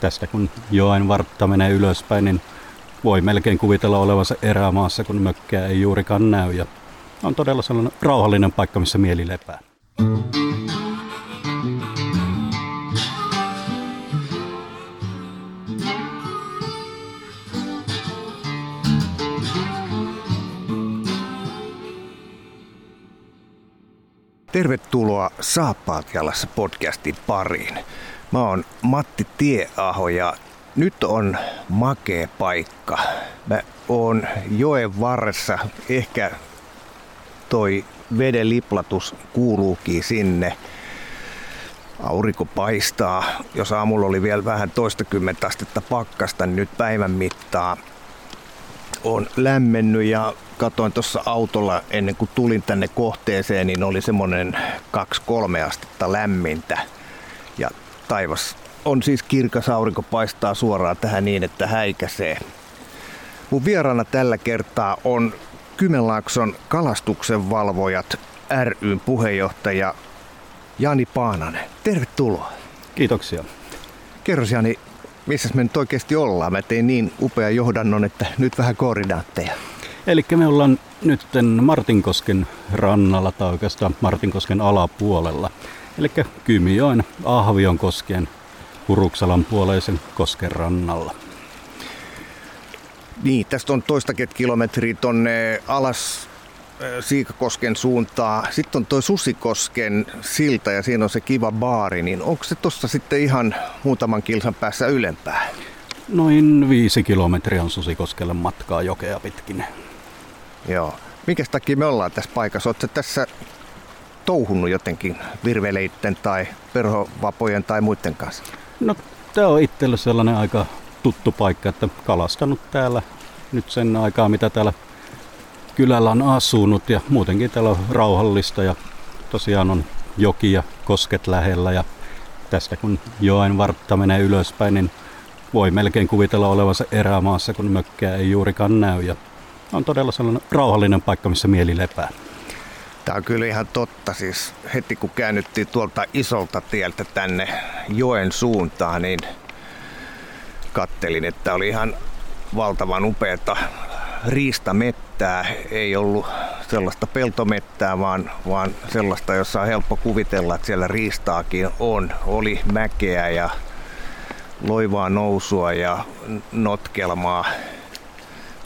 tästä kun joen vartta menee ylöspäin, niin voi melkein kuvitella olevansa erämaassa, kun mökkää ei juurikaan näy. Ja on todella sellainen rauhallinen paikka, missä mieli lepää. Tervetuloa Saappaat jalassa podcastin pariin. Mä oon Matti Tieaho ja nyt on makea paikka. Mä oon joen varressa, ehkä toi veden liplatus kuuluukin sinne. Aurinko paistaa. Jos aamulla oli vielä vähän toistakymmentä astetta pakkasta, niin nyt päivän mittaa on lämmennyt ja katoin tuossa autolla ennen kuin tulin tänne kohteeseen, niin oli semmoinen 2-3 astetta lämmintä. Taivas on siis kirkas, aurinko paistaa suoraan tähän niin, että häikäsee. Mun vieraana tällä kertaa on Kymenlaakson kalastuksen valvojat ryn puheenjohtaja Jani Paananen. Tervetuloa. Kiitoksia. Kerro Jani, missä me nyt oikeasti ollaan? Mä tein niin upea johdannon, että nyt vähän koordinaatteja. Eli me ollaan nyt Martinkosken rannalla tai oikeastaan Martinkosken alapuolella. Eli Kymijoen Ahvion koskien Huruksalan puoleisen kosken rannalla. Niin, tästä on toistaket kilometriä tonne alas äh, Siikakosken suuntaa. Sitten on toi Susikosken silta ja siinä on se kiva baari, niin onko se tuossa sitten ihan muutaman kilsan päässä ylempää? Noin viisi kilometriä on Susikoskelle matkaa jokea pitkin. Joo. Minkä takia me ollaan tässä paikassa? Oletko tässä touhunut jotenkin virveleitten tai perhovapojen tai muiden kanssa? No, tämä on itselle sellainen aika tuttu paikka, että kalastanut täällä nyt sen aikaa, mitä täällä kylällä on asunut ja muutenkin täällä on rauhallista ja tosiaan on joki ja kosket lähellä ja tästä kun joen vartta menee ylöspäin, niin voi melkein kuvitella olevansa erämaassa, kun mökkää ei juurikaan näy ja on todella sellainen rauhallinen paikka, missä mieli lepää. Tämä on kyllä ihan totta. Siis heti kun käännyttiin tuolta isolta tieltä tänne joen suuntaan, niin kattelin, että oli ihan valtavan upeata riistamettää. Ei ollut sellaista peltomettää, vaan, vaan sellaista, jossa on helppo kuvitella, että siellä riistaakin on. Oli mäkeä ja loivaa nousua ja notkelmaa.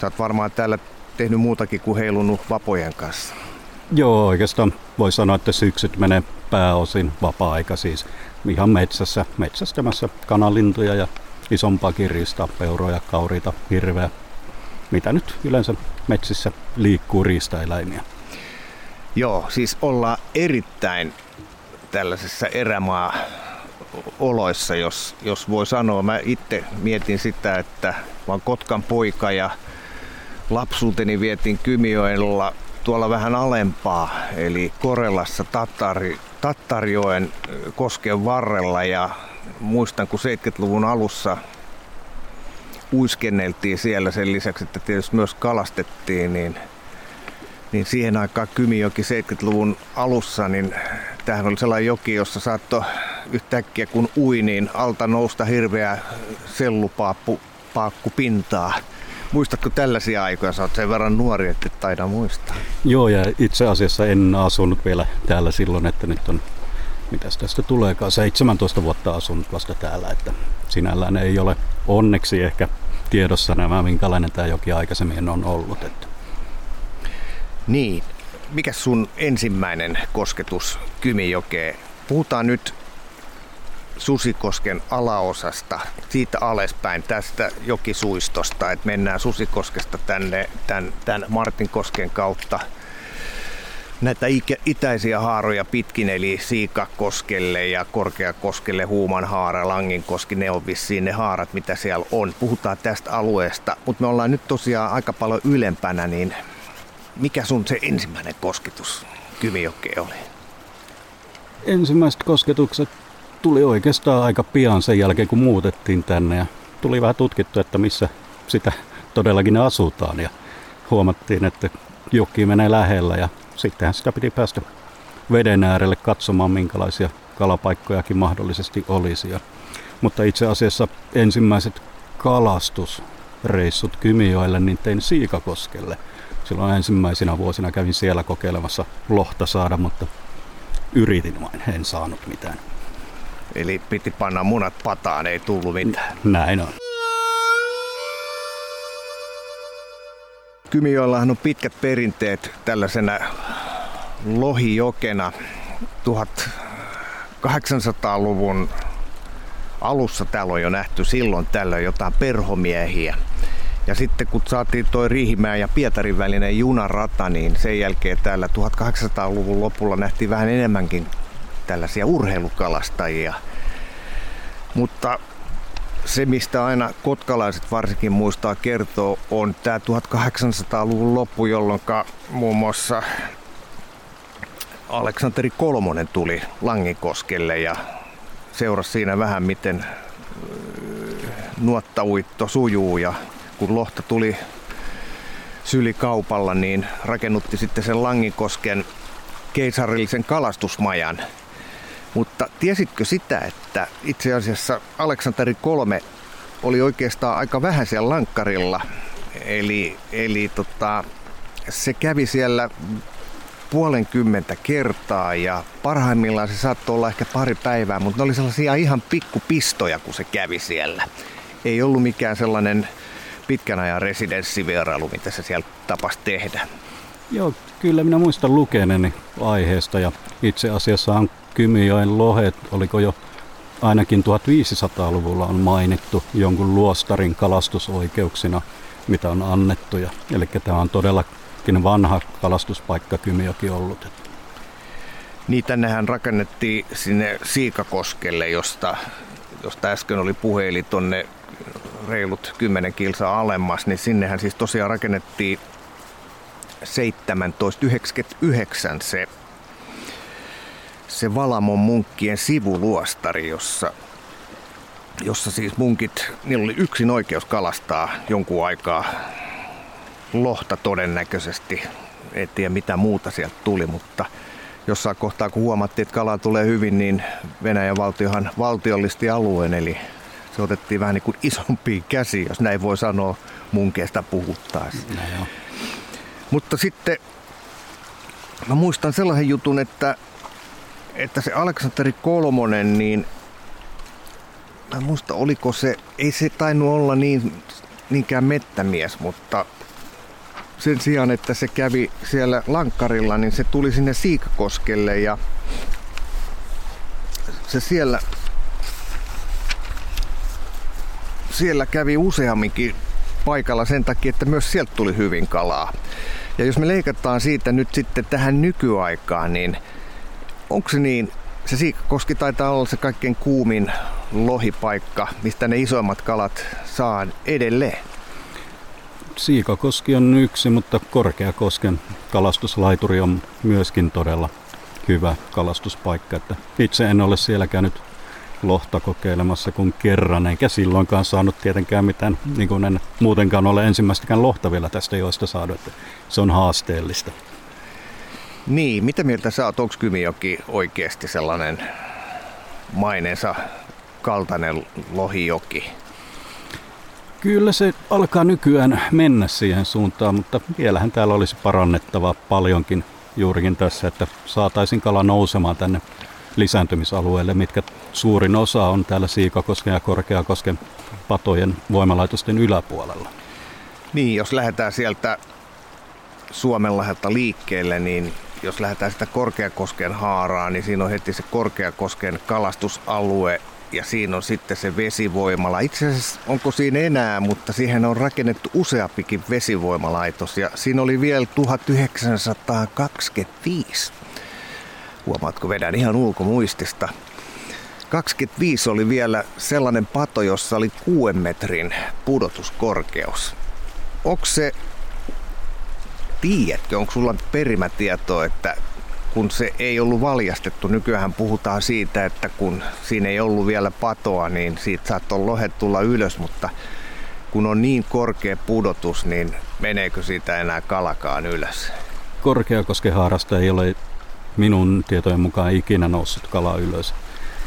Sä oot varmaan täällä tehnyt muutakin kuin heilunut vapojen kanssa. Joo, oikeastaan voi sanoa, että syksyt menee pääosin vapaa-aika siis ihan metsässä, metsästämässä kanalintuja ja isompaa kirjista, peuroja, kauriita, hirveä, mitä nyt yleensä metsissä liikkuu riistaeläimiä. Joo, siis ollaan erittäin tällaisessa erämaa oloissa, jos, jos voi sanoa. Mä itse mietin sitä, että mä oon Kotkan poika ja lapsuuteni vietin Kymijoella tuolla vähän alempaa, eli Korelassa Tattari, Tattarjoen kosken varrella ja muistan kun 70-luvun alussa uiskenneltiin siellä sen lisäksi, että tietysti myös kalastettiin, niin, niin siihen aikaan Kymijoki 70-luvun alussa, niin tämähän oli sellainen joki, jossa saattoi yhtäkkiä kun ui, niin alta nousta hirveä sellupaappu paakku pintaa. Muistatko tällaisia aikoja? Sä oot sen verran nuori, että et taida muistaa. Joo, ja itse asiassa en asunut vielä täällä silloin, että nyt on, mitäs tästä tuleekaan, 17 vuotta asunut vasta täällä, että sinällään ei ole onneksi ehkä tiedossa nämä, minkälainen tämä joki aikaisemmin on ollut. Että. Niin, mikä sun ensimmäinen kosketus Kymijokeen? Puhutaan nyt Susikosken alaosasta, siitä alaspäin tästä jokisuistosta, että mennään Susikoskesta tänne tämän, tämän Martinkosken kautta näitä itäisiä haaroja pitkin, eli Siikakoskelle ja Korkeakoskelle, Huumanhaara, Langinkoski, ne on vissiin ne haarat, mitä siellä on. Puhutaan tästä alueesta, mutta me ollaan nyt tosiaan aika paljon ylempänä, niin mikä sun se ensimmäinen kosketus Kymijokeen oli? Ensimmäiset kosketukset tuli oikeastaan aika pian sen jälkeen, kun muutettiin tänne ja tuli vähän tutkittu, että missä sitä todellakin asutaan ja huomattiin, että joki menee lähellä ja sittenhän sitä piti päästä veden äärelle katsomaan, minkälaisia kalapaikkojakin mahdollisesti olisi. Ja Mutta itse asiassa ensimmäiset kalastusreissut Kymijoelle niin tein Siikakoskelle. Silloin ensimmäisenä vuosina kävin siellä kokeilemassa lohta saada, mutta yritin vain, en saanut mitään. Eli piti panna munat pataan, ei tullut mitään. Näin on. Kymijoellahan on pitkät perinteet tällaisena lohijokena. 1800-luvun alussa täällä on jo nähty silloin tällöin jotain perhomiehiä. Ja sitten kun saatiin toi Riihimäen ja Pietarin välinen junarata, niin sen jälkeen täällä 1800-luvun lopulla nähtiin vähän enemmänkin tällaisia urheilukalastajia. Mutta se, mistä aina kotkalaiset varsinkin muistaa kertoa, on tämä 1800-luvun loppu, jolloin muun muassa Aleksanteri Kolmonen tuli Langikoskelle ja seurasi siinä vähän, miten nuottauitto sujuu ja kun lohta tuli sylikaupalla, niin rakennutti sitten sen Langikosken keisarillisen kalastusmajan. Mutta tiesitkö sitä, että itse asiassa Aleksanteri kolme oli oikeastaan aika vähän siellä lankkarilla. Eli, eli tota, se kävi siellä puolenkymmentä kertaa ja parhaimmillaan se saattoi olla ehkä pari päivää, mutta ne oli sellaisia ihan pikkupistoja, kun se kävi siellä. Ei ollut mikään sellainen pitkän ajan residenssivierailu, mitä se siellä tapasi tehdä. Joo, kyllä minä muistan lukeneeni aiheesta ja itse asiassa on Kymijoen lohet, oliko jo ainakin 1500-luvulla on mainittu jonkun luostarin kalastusoikeuksina, mitä on annettu. Eli tämä on todellakin vanha kalastuspaikka Kymijoki ollut. Niin tännehän rakennettiin sinne Siikakoskelle, josta, josta äsken oli puhe, eli tuonne reilut 10 kilsaa alemmas, niin sinnehän siis tosiaan rakennettiin 1799 se, se Valamon munkkien sivuluostari, jossa, jossa siis munkit, niillä oli yksin oikeus kalastaa jonkun aikaa lohta todennäköisesti. En tiedä mitä muuta sieltä tuli, mutta jossain kohtaa kun huomattiin, että kala tulee hyvin, niin Venäjän valtiohan valtiollisti alueen, eli se otettiin vähän niin kuin isompiin käsiin, jos näin voi sanoa munkeesta puhuttaessa. No, Mutta sitten mä muistan sellaisen jutun, että, että se Aleksanteri Kolmonen, niin mä muista oliko se, ei se tainnut olla niin, niinkään mettämies, mutta sen sijaan, että se kävi siellä lankkarilla, niin se tuli sinne Siikakoskelle ja se siellä siellä kävi useamminkin paikalla sen takia, että myös sieltä tuli hyvin kalaa. Ja jos me leikataan siitä nyt sitten tähän nykyaikaan, niin onko se niin, se Siikakoski taitaa olla se kaikkein kuumin lohipaikka, mistä ne isoimmat kalat saa edelleen? Siikakoski on yksi, mutta Korkeakosken kalastuslaituri on myöskin todella hyvä kalastuspaikka. Että itse en ole siellä käynyt lohta kokeilemassa kuin kerran, enkä silloinkaan saanut tietenkään mitään, niin kuin en muutenkaan ole ensimmäistäkään lohta vielä tästä joista saanut, että se on haasteellista. Niin, mitä mieltä sä oot, onko Kymijoki oikeasti sellainen maineensa kaltainen lohijoki? Kyllä se alkaa nykyään mennä siihen suuntaan, mutta vielähän täällä olisi parannettavaa paljonkin juurikin tässä, että saataisiin kala nousemaan tänne lisääntymisalueelle, mitkä suurin osa on täällä Siikakosken ja Korkeakosken patojen voimalaitosten yläpuolella. Niin, jos lähdetään sieltä Suomenlahdelta liikkeelle, niin jos lähdetään sitä Korkeakosken haaraan, niin siinä on heti se Korkeakosken kalastusalue ja siinä on sitten se vesivoimala. Itse asiassa onko siinä enää, mutta siihen on rakennettu useampikin vesivoimalaitos ja siinä oli vielä 1925 Huomaatko, vedän ihan ulkomuistista. 25 oli vielä sellainen pato, jossa oli 6 metrin pudotuskorkeus. Onko se, tiedätkö, onko sulla perimätietoa, että kun se ei ollut valjastettu, nykyään puhutaan siitä, että kun siinä ei ollut vielä patoa, niin siitä saattoi lohet tulla ylös, mutta kun on niin korkea pudotus, niin meneekö siitä enää kalakaan ylös? Korkeakoskehaarasta ei ole minun tietojen mukaan ikinä noussut kala ylös.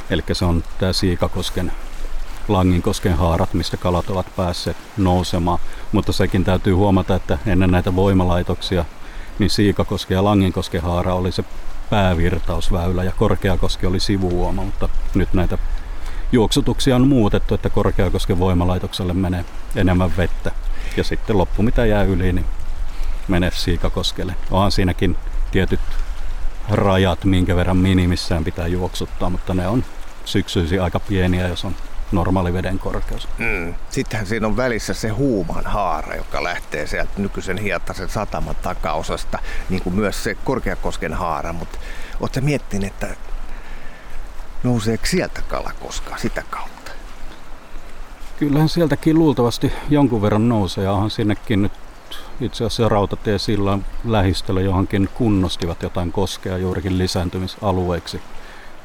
Eli se on tämä Siikakosken Langinkosken haarat, mistä kalat ovat päässeet nousemaan. Mutta sekin täytyy huomata, että ennen näitä voimalaitoksia niin Siikakoski ja Langinkosken haara oli se päävirtausväylä ja Korkeakoski oli sivuuoma, mutta nyt näitä juoksutuksia on muutettu, että Korkeakosken voimalaitokselle menee enemmän vettä. Ja sitten loppu mitä jää yli, niin menee Siikakoskelle. Onhan siinäkin tietyt rajat, minkä verran minimissään pitää juoksuttaa, mutta ne on syksyisin aika pieniä, jos on normaali veden korkeus. Mm. Sittenhän siinä on välissä se huuman haara, joka lähtee sieltä nykyisen Hietasen sataman takaosasta, niin kuin myös se Korkeakosken haara. Mutta oletko miettinyt, että nouseeko sieltä kala koskaan sitä kautta? Kyllähän sieltäkin luultavasti jonkun verran nousee, onhan sinnekin nyt itse asiassa rautatiesillan lähistöllä johonkin kunnostivat jotain koskea juurikin lisääntymisalueeksi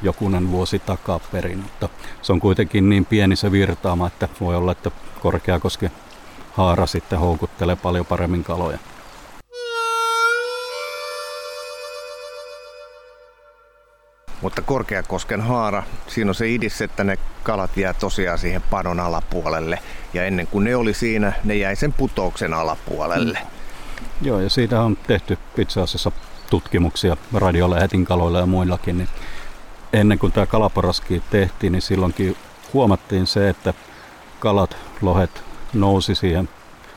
jokunen vuosi takaperin, mutta se on kuitenkin niin pieni se virtaama, että voi olla, että Korkeakoski haara sitten houkuttelee paljon paremmin kaloja. Mutta Korkeakosken haara, siinä on se idis, että ne kalat jää tosiaan siihen padon alapuolelle. Ja ennen kuin ne oli siinä, ne jäi sen putouksen alapuolelle. Mm. Joo, ja siitä on tehty itse asiassa tutkimuksia radiolähetin kaloilla ja muillakin. Niin ennen kuin tämä kalaporaski tehtiin, niin silloinkin huomattiin se, että kalat, lohet nousi siihen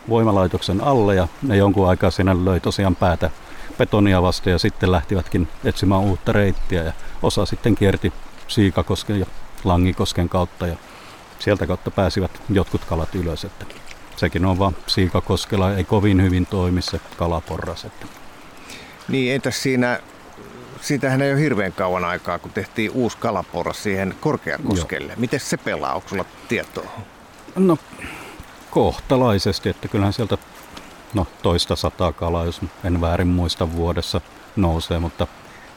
voimalaitoksen alle ja ne jonkun aikaa siinä löi tosiaan päätä betonia vasta ja sitten lähtivätkin etsimään uutta reittiä ja osa sitten kierti Siikakosken ja Langikosken kautta ja sieltä kautta pääsivät jotkut kalat ylös. Että sekin on vaan Siikakoskella, ei kovin hyvin toimi se kalaporras. Että. Niin, entäs siinä, siitähän ei ole hirveän kauan aikaa, kun tehtiin uusi kalaporras siihen Korkeakoskelle. Miten se pelaa? Onko sulla tietoa? No, kohtalaisesti, että kyllähän sieltä no, toista sataa kalaa, jos en väärin muista vuodessa nousee, mutta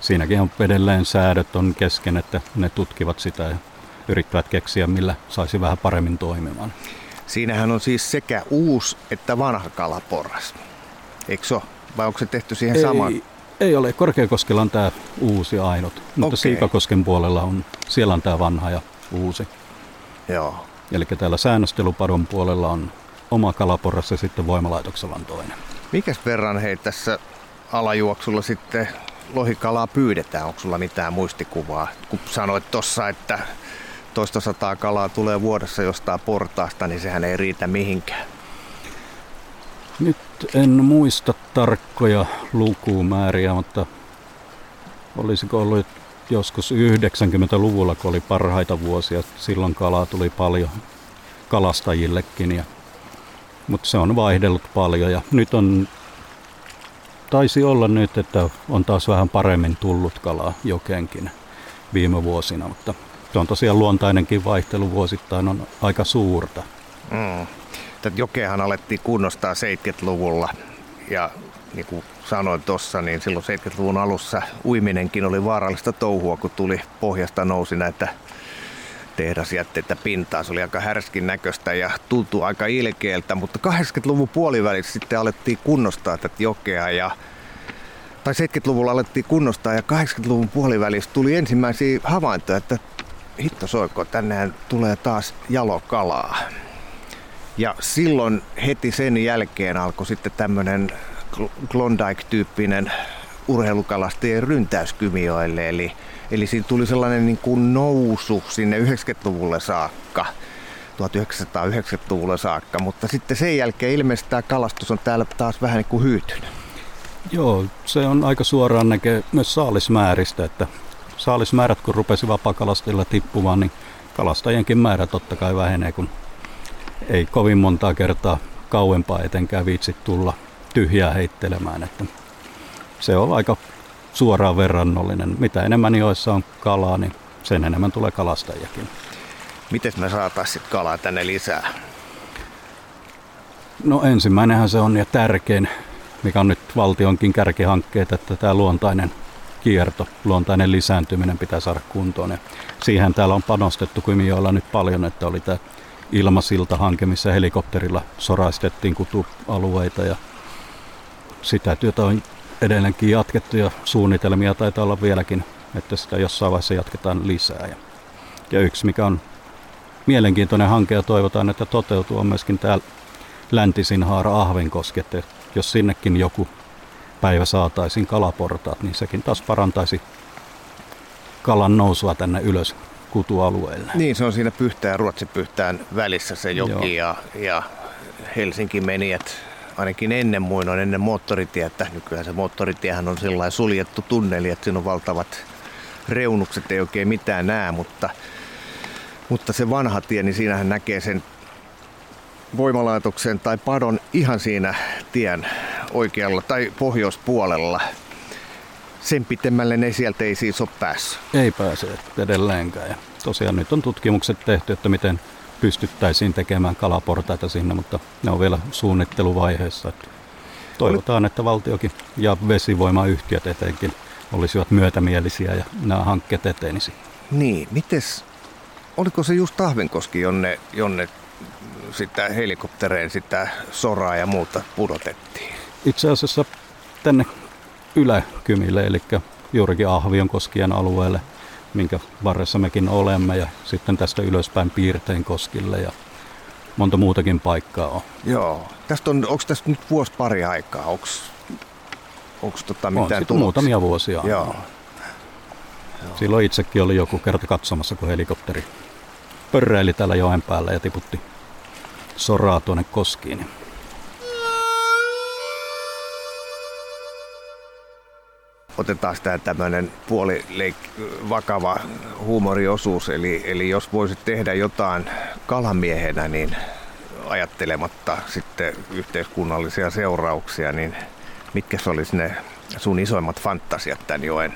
siinäkin on edelleen säädöt on kesken, että ne tutkivat sitä ja yrittävät keksiä, millä saisi vähän paremmin toimimaan. Siinähän on siis sekä uusi että vanha kalaporras. Eikö se Vai onko se tehty siihen ei, samaan? Ei ole. Korkeakoskella on tämä uusi ainut. Mutta okay. Siikakosken puolella on, siellä on tämä vanha ja uusi. Joo. Eli täällä säännöstelypadon puolella on oma kalaporras ja sitten voimalaitoksella on toinen. Mikäs verran hei tässä alajuoksulla sitten lohikalaa pyydetään? Onko sulla mitään muistikuvaa? Kun sanoit tuossa, että toista sataa kalaa tulee vuodessa jostain portaasta, niin sehän ei riitä mihinkään. Nyt en muista tarkkoja lukumääriä, mutta olisiko ollut joskus 90-luvulla, kun oli parhaita vuosia. Silloin kalaa tuli paljon kalastajillekin, ja, mutta se on vaihdellut paljon. Ja nyt on, taisi olla nyt, että on taas vähän paremmin tullut kalaa jokeenkin viime vuosina, mutta se on tosiaan luontainenkin vaihtelu vuosittain on aika suurta. Mm. Tätä jokeahan alettiin kunnostaa 70-luvulla ja niin kuin sanoin tuossa, niin silloin 70-luvun alussa uiminenkin oli vaarallista touhua, kun tuli pohjasta nousi näitä tehdasjätteitä pintaan. Se oli aika härskin näköistä ja tuntui aika ilkeältä, mutta 80-luvun puolivälissä sitten alettiin kunnostaa tätä jokea ja tai 70-luvulla alettiin kunnostaa ja 80-luvun puolivälissä tuli ensimmäisiä havaintoja, että hitto soiko, tännehän tulee taas jalokalaa. Ja silloin heti sen jälkeen alkoi sitten tämmöinen Klondike-tyyppinen urheilukalastajien ryntäyskymioille. Eli, eli siinä tuli sellainen niin kuin nousu sinne 90-luvulle saakka. 1990-luvulle saakka, mutta sitten sen jälkeen ilmeisesti tämä kalastus on täällä taas vähän niin kuin hyytynyt. Joo, se on aika suoraan näkee myös saalismääristä, että saalismäärät kun rupesi vapakalastajilla tippumaan, niin kalastajienkin määrä totta kai vähenee, kun ei kovin montaa kertaa kauempaa etenkään viitsi tulla tyhjää heittelemään. Että se on aika suoraan verrannollinen. Mitä enemmän joissa on kalaa, niin sen enemmän tulee kalastajakin. Miten me saataisiin kalaa tänne lisää? No ensimmäinenhän se on ja tärkein, mikä on nyt valtionkin kärkihankkeet, että tämä luontainen kierto, luontainen lisääntyminen pitää saada kuntoon. Ja siihen täällä on panostettu Kymijoella nyt paljon, että oli tämä ilmasilta-hanke, missä helikopterilla soraistettiin kutualueita ja sitä työtä on edelleenkin jatkettu ja suunnitelmia taitaa olla vieläkin, että sitä jossain vaiheessa jatketaan lisää. Ja, yksi, mikä on mielenkiintoinen hanke ja toivotaan, että toteutuu on myöskin täällä läntisin haara Ahvenkoski, että jos sinnekin joku päivä saataisiin kalaportaat, niin sekin taas parantaisi kalan nousua tänne ylös kutualueelle. Niin, se on siinä Pyhtään ja Ruotsi-Pyhtään välissä se joki ja, ja Helsinki meni, että ainakin ennen muinoin, ennen moottoritietä, nykyään se moottoritiehän on sellainen suljettu tunneli, että siinä on valtavat reunukset, ei oikein mitään näe, mutta, mutta se vanha tie, niin siinähän näkee sen voimalaitoksen tai padon ihan siinä tien oikealla tai pohjoispuolella. Sen pitemmälle ne sieltä ei siis ole päässyt. Ei pääse edelleenkään. Ja tosiaan nyt on tutkimukset tehty, että miten pystyttäisiin tekemään kalaportaita sinne, mutta ne on vielä suunnitteluvaiheessa. Toivotaan, että valtiokin ja vesivoimayhtiöt etenkin olisivat myötämielisiä ja nämä hankkeet etenisi. Niin, mites, oliko se just Tahvenkoski, jonne, jonne sitä helikoptereen sitä soraa ja muuta pudotettiin? Itse asiassa tänne yläkymille, eli juurikin Ahvionkoskien alueelle, minkä varressa mekin olemme, ja sitten tästä ylöspäin Piirteen koskille ja monta muutakin paikkaa on. Joo. Tästä on, onko tästä nyt vuosi pari aikaa? Onko, onko tota mitään on muutamia vuosia. Joo. Joo. Silloin itsekin oli joku kerta katsomassa, kun helikopteri pörräili täällä joen päällä ja tiputti soraa tuonne koskiin. Otetaan tämä tämmöinen puoli vakava huumoriosuus. Eli, eli jos voisit tehdä jotain kalamiehenä, niin ajattelematta sitten yhteiskunnallisia seurauksia, niin mitkä olisi ne sun isoimmat fantasiat tämän joen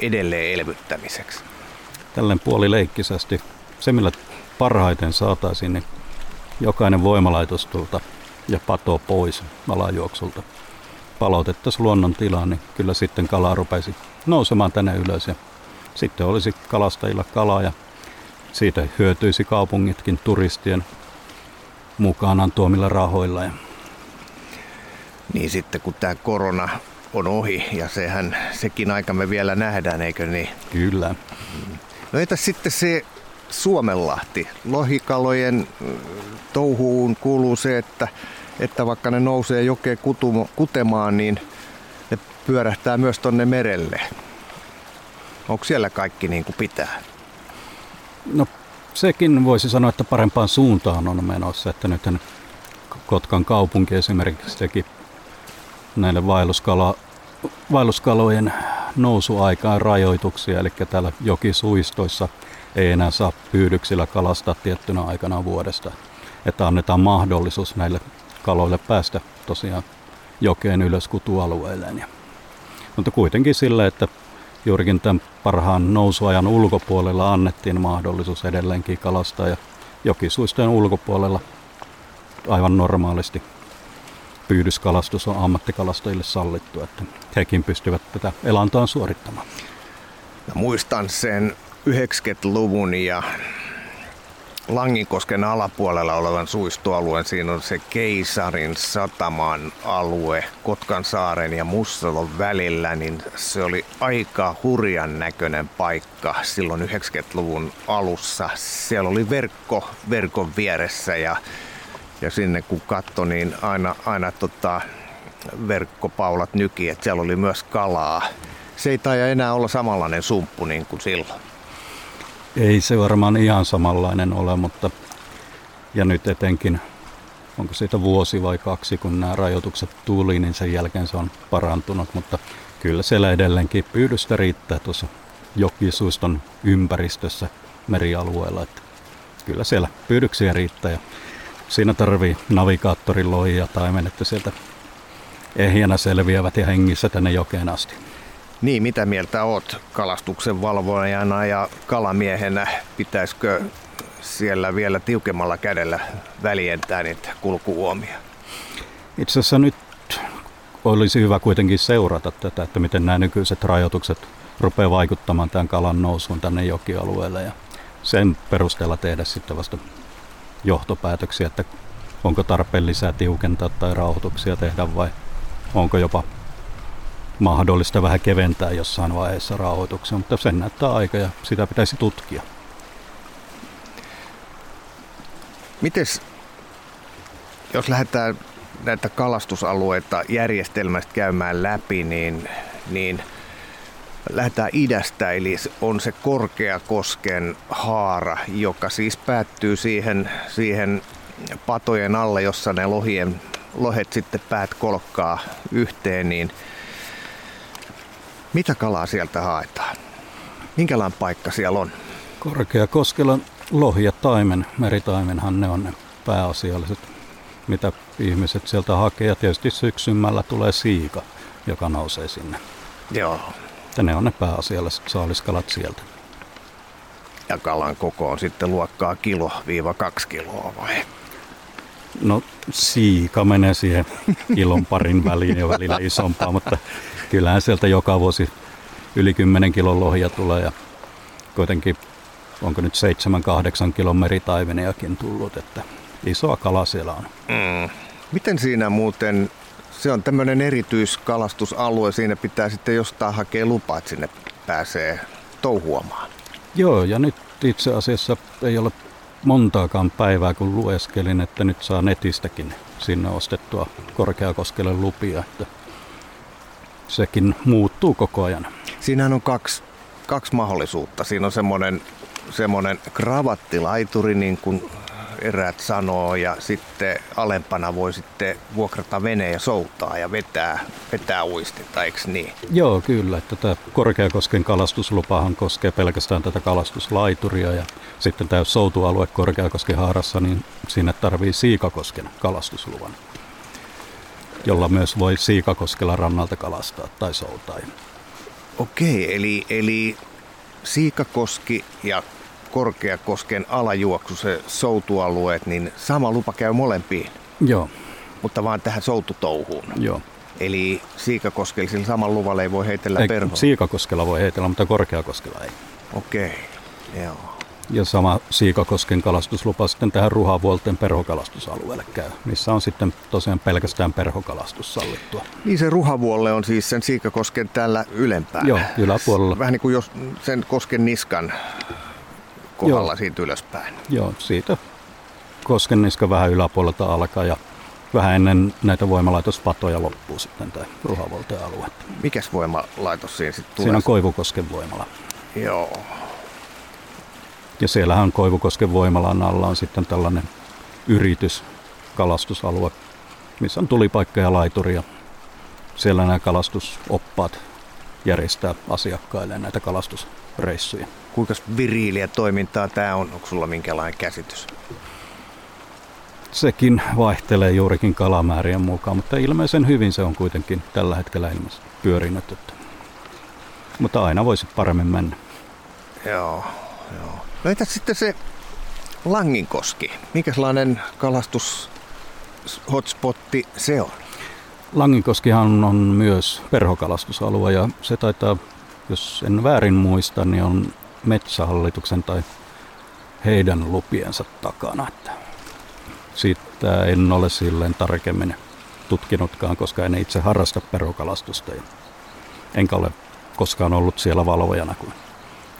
edelleen elvyttämiseksi? Tälleen puolileikkisesti. Se, millä parhaiten saataisiin, niin jokainen voimalaitos tulta ja pato pois alajuoksulta palautettaisiin luonnon tilaan, niin kyllä sitten kala rupeisi nousemaan tänne ylös ja sitten olisi kalastajilla kalaa ja siitä hyötyisi kaupungitkin turistien mukanaan tuomilla rahoilla. Ja... Niin sitten kun tämä korona on ohi ja sehän, sekin aika me vielä nähdään, eikö niin? Kyllä. No entäs sitten se Suomenlahti? Lohikalojen touhuun kuuluu se, että että vaikka ne nousee jokeen kutemaan, niin ne pyörähtää myös tonne merelle. Onko siellä kaikki niin kuin pitää? No sekin voisi sanoa, että parempaan suuntaan on menossa. Että nyt Kotkan kaupunki esimerkiksi teki näille vaelluskala, vaelluskalojen nousuaikaan rajoituksia, eli täällä jokisuistoissa ei enää saa pyydyksillä kalastaa tiettynä aikana vuodesta. Että annetaan mahdollisuus näille kaloille päästä tosiaan jokeen ylös kutualueelleen. Ja, mutta kuitenkin sillä, että juurikin tämän parhaan nousuajan ulkopuolella annettiin mahdollisuus edelleenkin kalastaa ja jokisuistojen ulkopuolella aivan normaalisti pyydyskalastus on ammattikalastajille sallittu, että hekin pystyvät tätä elantoa suorittamaan. Mä muistan sen 90-luvun ja Langinkosken alapuolella olevan suistoalueen. Siinä on se Keisarin sataman alue Kotkan saaren ja Mussalon välillä, niin se oli aika hurjan näköinen paikka silloin 90-luvun alussa. Siellä oli verkko verkon vieressä ja, ja sinne kun katso, niin aina, aina tota, verkkopaulat nyki, että siellä oli myös kalaa. Se ei taida enää olla samanlainen sumppu niin kuin silloin. Ei se varmaan ihan samanlainen ole, mutta ja nyt etenkin, onko siitä vuosi vai kaksi, kun nämä rajoitukset tuli, niin sen jälkeen se on parantunut, mutta kyllä siellä edelleenkin pyydystä riittää tuossa jokisuiston ympäristössä merialueella, että kyllä siellä pyydyksiä riittää ja siinä tarvii navigaattorin loija taimen, että sieltä ehjänä selviävät ja hengissä tänne jokeen asti. Niin, mitä mieltä oot kalastuksen valvojana ja kalamiehenä? Pitäisikö siellä vielä tiukemmalla kädellä väljentää niitä kulkuuomia? Itse asiassa nyt olisi hyvä kuitenkin seurata tätä, että miten nämä nykyiset rajoitukset rupeaa vaikuttamaan tämän kalan nousuun tänne jokialueelle ja sen perusteella tehdä sitten vasta johtopäätöksiä, että onko tarpeen lisää tiukentaa tai rauhoituksia tehdä vai onko jopa mahdollista vähän keventää jossain vaiheessa rauhoituksen, mutta sen näyttää aika ja sitä pitäisi tutkia. Mites, jos lähdetään näitä kalastusalueita järjestelmästä käymään läpi, niin, niin lähdetään idästä, eli on se Korkeakosken haara, joka siis päättyy siihen, siihen patojen alle, jossa ne lohien, lohet sitten päät kolkkaa yhteen, niin mitä kalaa sieltä haetaan? Minkälainen paikka siellä on? Korkeakoskella lohi ja taimen, meritaimenhan ne on ne pääasialliset, mitä ihmiset sieltä hakee. Ja tietysti syksymällä tulee siika, joka nousee sinne. Joo. Ja ne on ne pääasialliset saaliskalat sieltä. Ja kalan koko on sitten luokkaa kilo viiva kaksi kiloa vai? No siika menee siihen kilon parin väliin ja välillä isompaa, mutta kyllähän sieltä joka vuosi yli 10 kilon lohia tulee ja kuitenkin onko nyt 7-8 kilon meritaimeniakin tullut, että isoa kala siellä on. Mm. Miten siinä muuten, se on tämmöinen erityiskalastusalue, siinä pitää sitten jostain hakea lupa, että sinne pääsee touhuamaan. Joo, ja nyt itse asiassa ei ole montaakaan päivää, kun lueskelin, että nyt saa netistäkin sinne ostettua Korkeakoskelle lupia, että sekin muuttuu koko ajan. Siinähän on kaksi, kaksi mahdollisuutta. Siinä on semmoinen, semmoinen kravattilaituri, niin kuin eräät sanoo, ja sitten alempana voi sitten vuokrata veneen ja soutaa ja vetää, vetää uistetta, eikö niin? Joo, kyllä. Että tämä Korkeakosken kalastuslupahan koskee pelkästään tätä kalastuslaituria ja sitten tämä soutualue Korkeakosken haarassa, niin sinne tarvii Siikakosken kalastusluvan, jolla myös voi Siikakoskella rannalta kalastaa tai soutaa. Okei, eli, eli Siikakoski ja Korkeakosken alajuoksu, se soutualueet, niin sama lupa käy molempiin, Joo, mutta vaan tähän soututouhuun. joo. Eli Siikakoskella sillä saman luvalla ei voi heitellä Ei, perhoa. Siikakoskella voi heitellä, mutta Korkeakoskella ei. Okei, joo. Ja sama Siikakosken kalastuslupa sitten tähän Ruhavuolten perhokalastusalueelle käy, missä on sitten tosiaan pelkästään perhokalastus sallittua. Niin se Ruhavuolle on siis sen Siikakosken tällä ylempään. Joo, yläpuolella. Vähän niin kuin jos sen kosken niskan kohdalla Joo. siitä ylöspäin. Joo, siitä Koskenniska vähän yläpuolelta alkaa ja vähän ennen näitä voimalaitospatoja loppuu sitten tämä Ruhavuolten alue. Mikäs voimalaitos siinä sitten tulee? Siinä on Koivukosken voimala. Joo. Ja siellähän Koivukosken voimalan alla on sitten tällainen yritys, kalastusalue, missä on tulipaikka ja laituri. Ja siellä nämä kalastusoppaat järjestää asiakkaille näitä kalastusreissuja. Kuinka viriiliä toimintaa tämä on? Onko sulla minkälainen käsitys? Sekin vaihtelee juurikin kalamäärien mukaan, mutta ilmeisen hyvin se on kuitenkin tällä hetkellä ilmeisesti pyörinyt. Mutta aina voisi paremmin mennä. Joo, joo. No entäs sitten se Langinkoski? Minkälainen kalastus hotspotti se on? Langinkoskihan on myös perhokalastusalue ja se taitaa, jos en väärin muista, niin on metsähallituksen tai heidän lupiensa takana. Että siitä en ole silleen tarkemmin tutkinutkaan, koska en itse harrasta perhokalastusta. Ja enkä ole koskaan ollut siellä valvojana, kun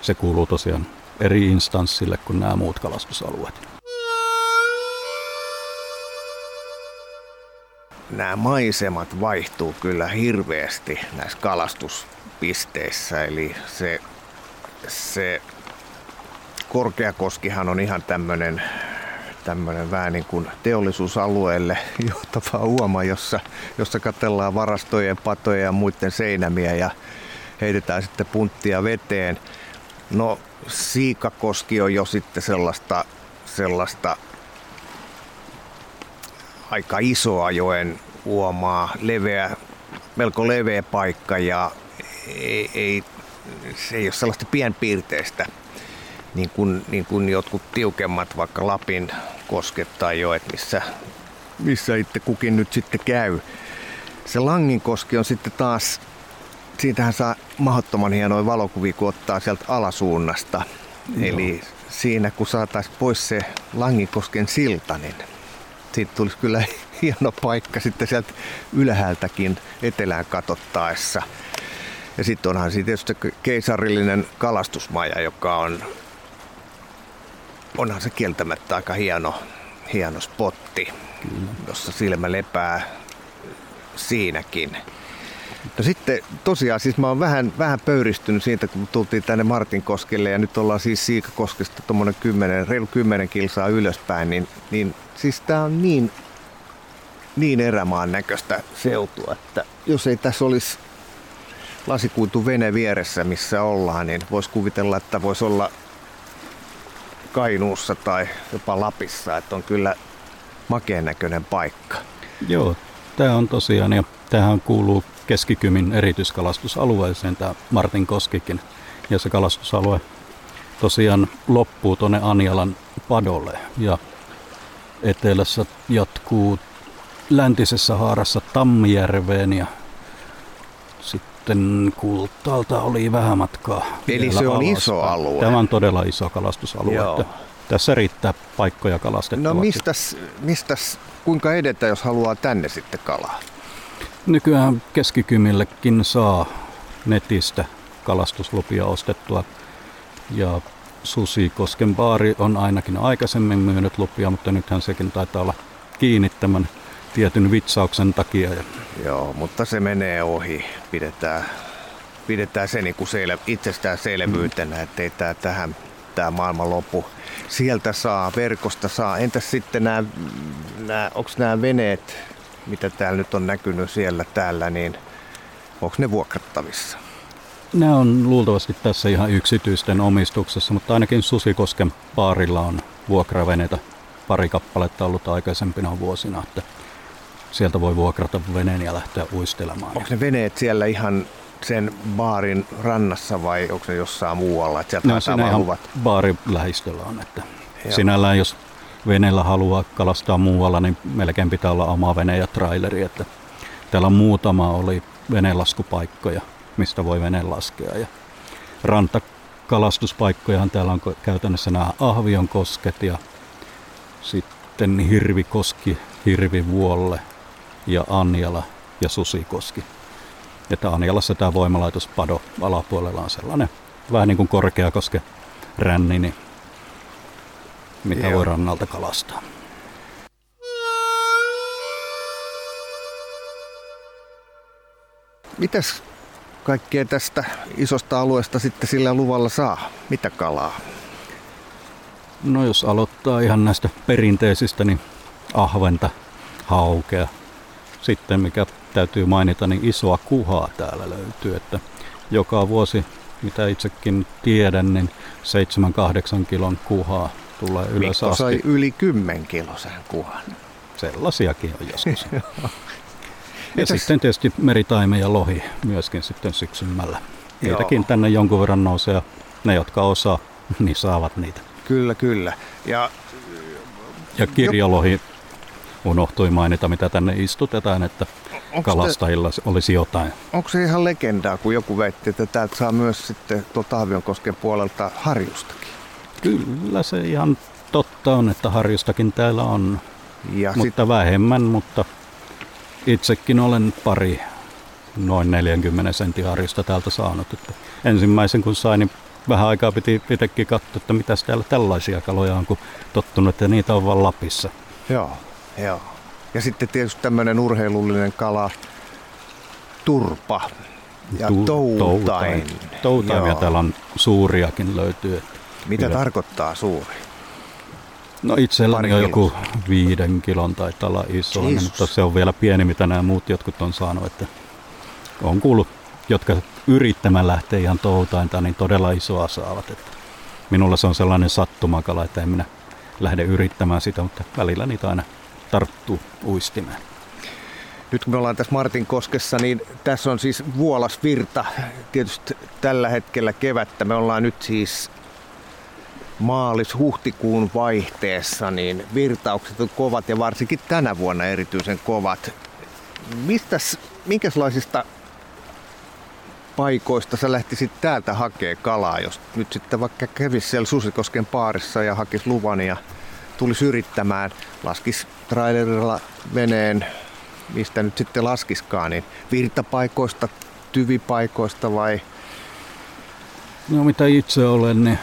se kuuluu tosiaan eri instanssille kuin nämä muut kalastusalueet. Nämä maisemat vaihtuu kyllä hirveästi näissä kalastuspisteissä. Eli se, se Korkeakoskihan on ihan tämmöinen tämmöinen vähän niin kuin teollisuusalueelle johtava uoma, jossa, jossa katellaan varastojen, patoja ja muiden seinämiä ja heitetään sitten punttia veteen. No Siikakoski on jo sitten sellaista, sellaista aika isoa joen uomaa, leveä, melko leveä paikka ja ei, ei, se ei ole sellaista pienpiirteistä niin kuin, niin kuin jotkut tiukemmat, vaikka Lapin kosket tai joet, missä, missä itse kukin nyt sitten käy. Se Langinkoski on sitten taas, siitähän saa mahdottoman hienoja valokuvia, kun ottaa sieltä alasuunnasta. Joo. Eli siinä kun saataisiin pois se Langinkosken silta, niin siitä tulisi kyllä hieno paikka sitten sieltä ylhäältäkin etelään katsottaessa. Ja sitten onhan siinä tietysti keisarillinen kalastusmaja, joka on, onhan se kieltämättä aika hieno, hieno spotti, jossa silmä lepää siinäkin. No sitten tosiaan, siis mä oon vähän, vähän pöyristynyt siitä, kun tultiin tänne Martinkoskelle ja nyt ollaan siis Siikakoskesta tuommoinen 10, reilu 10 kilsaa ylöspäin, niin, niin siis tää on niin, niin erämaan näköistä seutua, että jos ei tässä olisi lasikuitu vene vieressä, missä ollaan, niin voisi kuvitella, että voisi olla Kainuussa tai jopa Lapissa, että on kyllä makeen näköinen paikka. Joo, tämä on tosiaan, ja tähän kuuluu Keskikymin erityiskalastusalueeseen, tämä Martin Koskikin. Ja se kalastusalue tosiaan loppuu tuonne Anjalan padolle ja etelässä jatkuu läntisessä haarassa Tammijärveen ja sitten Kultaalta oli vähän matkaa. Eli se on iso alue. Tämä on todella iso kalastusalue. Että tässä riittää paikkoja kalastettavaksi. No mistäs, mistäs, kuinka edetä, jos haluaa tänne sitten kalaa? Nykyään keskikymillekin saa netistä kalastuslupia ostettua. Ja Susikosken baari on ainakin aikaisemmin myynyt lupia, mutta nythän sekin taitaa olla kiinni tämän tietyn vitsauksen takia. Joo, mutta se menee ohi. Pidetään, pidetään se niin kuin sel, itsestäänselvyytenä, mm. ettei tämä tähän tämä maailman loppu. Sieltä saa, verkosta saa. Entäs sitten nämä, nämä onko nämä veneet, mitä täällä nyt on näkynyt siellä täällä, niin onko ne vuokrattavissa? Ne on luultavasti tässä ihan yksityisten omistuksessa, mutta ainakin Susikosken paarilla on vuokraveneitä pari kappaletta ollut aikaisempina vuosina, että sieltä voi vuokrata veneen ja lähteä uistelemaan. Onko ne veneet siellä ihan sen baarin rannassa vai onko ne jossain muualla? Että sieltä no, siinä ihan luvat? baarin lähistöllä on. Että sinällään jos veneellä haluaa kalastaa muualla, niin melkein pitää olla oma vene ja traileri. Että täällä muutama oli venelaskupaikkoja, mistä voi veneen laskea. Ja rantakalatuspaikkojahan täällä on käytännössä nämä Ahvion kosket ja sitten Hirvikoski, Hirvivuolle ja Anjala ja Susikoski. Että Anjalassa tämä voimalaitos Pado alapuolella on sellainen vähän niin kuin Korkeakoske ränni, niin mitä Joo. voi rannalta kalastaa. Mitäs kaikkea tästä isosta alueesta sitten sillä luvalla saa? Mitä kalaa? No jos aloittaa ihan näistä perinteisistä, niin ahventa, haukea. Sitten mikä täytyy mainita, niin isoa kuhaa täällä löytyy, että joka vuosi, mitä itsekin tiedän, niin 7-8 kilon kuhaa tulee ylös Mikko asti. sai yli 10 kilosen kuhan. Sellaisiakin on joskus. ja Mitäs? sitten tietysti meritaime ja lohi myöskin sitten syksymällä. Niitäkin tänne jonkun verran nousee ne, jotka osaa, niin saavat niitä. Kyllä, kyllä. Ja, ja kirjalohi unohtui mainita, mitä tänne istutetaan, että onko kalastajilla te, olisi jotain. Onko se ihan legendaa, kun joku väitti, että täältä saa myös sitten tuolta Aavionkosken puolelta harjustakin? Kyllä se ihan totta on, että harjustakin täällä on, ja mutta sit... vähemmän, mutta itsekin olen pari noin 40 sentin harjusta täältä saanut. Että ensimmäisen kun sain, niin vähän aikaa piti itsekin katsoa, että mitä täällä tällaisia kaloja on, kun tottunut, että niitä on vain Lapissa. Joo, joo. Ja sitten tietysti tämmöinen urheilullinen kala, turpa ja tu- toutain. Toutain. ja täällä on suuriakin löytyy. Mitä Kyllä. tarkoittaa suuri? No itselläni on joku viiden kilon tai olla iso, mutta se on vielä pieni, mitä nämä muut jotkut on saanut. Että on kuullut, jotka yrittämään lähtee ihan toutainta, niin todella isoa saavat. Että minulla se on sellainen sattumakala, että en minä lähde yrittämään sitä, mutta välillä niitä aina tarttuu uistimeen. Nyt kun me ollaan tässä Martin koskessa, niin tässä on siis vuolasvirta. Tietysti tällä hetkellä kevättä. Me ollaan nyt siis maalis-huhtikuun vaihteessa, niin virtaukset on kovat ja varsinkin tänä vuonna erityisen kovat. Mistäs, minkälaisista paikoista sä lähtisit täältä hakee kalaa, jos nyt sitten vaikka kävisi siellä Susikosken paarissa ja hakisi luvan ja tulisi yrittämään, laskisi trailerilla veneen, mistä nyt sitten laskiskaan, niin virtapaikoista, tyvipaikoista vai? No mitä itse olen, niin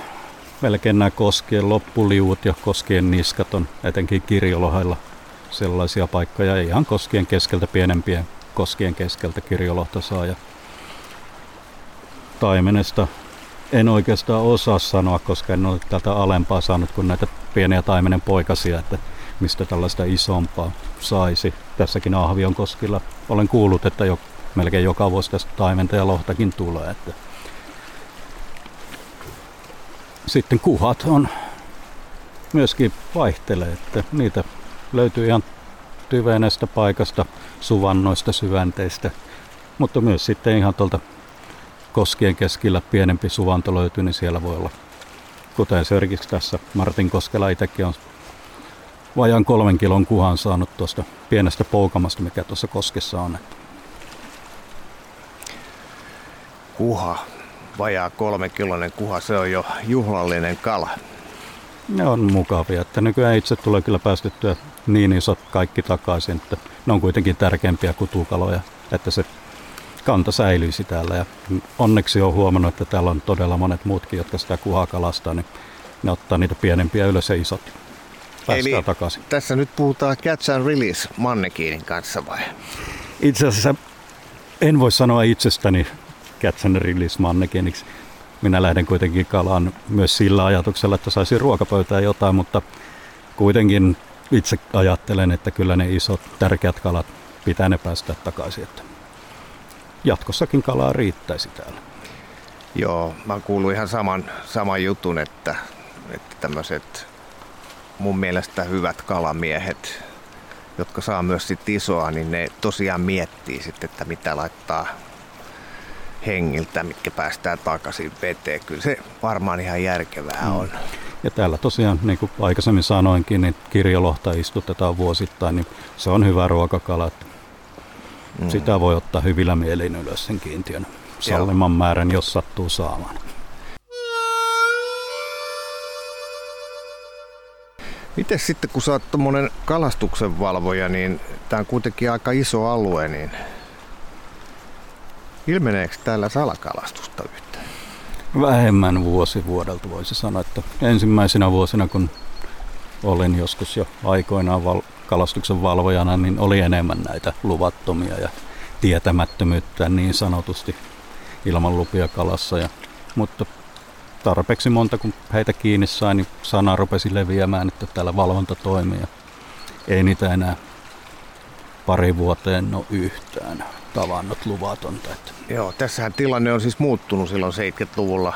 melkein nämä koskien loppuliut ja koskien niskat on etenkin kirjolohailla sellaisia paikkoja ihan koskien keskeltä pienempien koskien keskeltä kirjolohta saa. Ja taimenesta en oikeastaan osaa sanoa, koska en ole tätä alempaa saanut kuin näitä pieniä taimenen poikasia, että mistä tällaista isompaa saisi. Tässäkin Ahvion koskilla olen kuullut, että jo, melkein joka vuosi tästä taimenta ja lohtakin tulee. Että sitten kuhat on myöskin vaihtelee, että niitä löytyy ihan tyvenestä paikasta, suvannoista, syvänteistä, mutta myös sitten ihan tuolta koskien keskellä pienempi suvanto löytyy, niin siellä voi olla, kuten esimerkiksi tässä Martin Koskela itsekin on vajaan kolmen kilon kuhan saanut tuosta pienestä poukamasta, mikä tuossa koskessa on. Kuha, vajaa kolme kilonen kuha, se on jo juhlallinen kala. Ne on mukavia, että nykyään itse tulee kyllä päästettyä niin isot kaikki takaisin, että ne on kuitenkin tärkeimpiä kutukaloja, että se kanta säilyisi täällä. Ja onneksi on huomannut, että täällä on todella monet muutkin, jotka sitä kuhaa kalastaa, niin ne ottaa niitä pienempiä ylös ja isot. Eli takaisin. tässä nyt puhutaan catch and release mannekiinin kanssa vai? Itse asiassa en voi sanoa itsestäni mannekiiniksi. Minä lähden kuitenkin kalaan myös sillä ajatuksella, että saisin ruokapöytään jotain, mutta kuitenkin itse ajattelen, että kyllä ne isot tärkeät kalat pitää ne päästä takaisin. Että jatkossakin kalaa riittäisi täällä. Joo, mä kuullut ihan saman, saman jutun, että, että tämmöiset mun mielestä hyvät kalamiehet, jotka saa myös sit isoa, niin ne tosiaan miettii sitten, että mitä laittaa hengiltä, mitkä päästään takaisin veteen. Kyllä se varmaan ihan järkevää mm. on. Ja täällä tosiaan, niin kuin aikaisemmin sanoinkin, niin kirjolohta istutetaan vuosittain, niin se on hyvä ruokakala. Mm. Sitä voi ottaa hyvillä mielin ylös sen kiintiön salliman Joo. määrän, jos sattuu saamaan. Miten sitten, kun sä oot kalastuksen valvoja, niin tämä on kuitenkin aika iso alue, niin ilmeneekö täällä salakalastusta yhtään? Vähemmän vuosi vuodelta voisi sanoa, että ensimmäisenä vuosina, kun olin joskus jo aikoinaan val- kalastuksen valvojana, niin oli enemmän näitä luvattomia ja tietämättömyyttä niin sanotusti ilman lupia kalassa. Ja, mutta tarpeeksi monta, kun heitä kiinni sai, niin sana rupesi leviämään, että täällä valvonta toimii. Ja ei niitä enää pari vuoteen ole yhtään tavannut luvatonta. Joo, tässähän tilanne on siis muuttunut silloin 70-luvulla,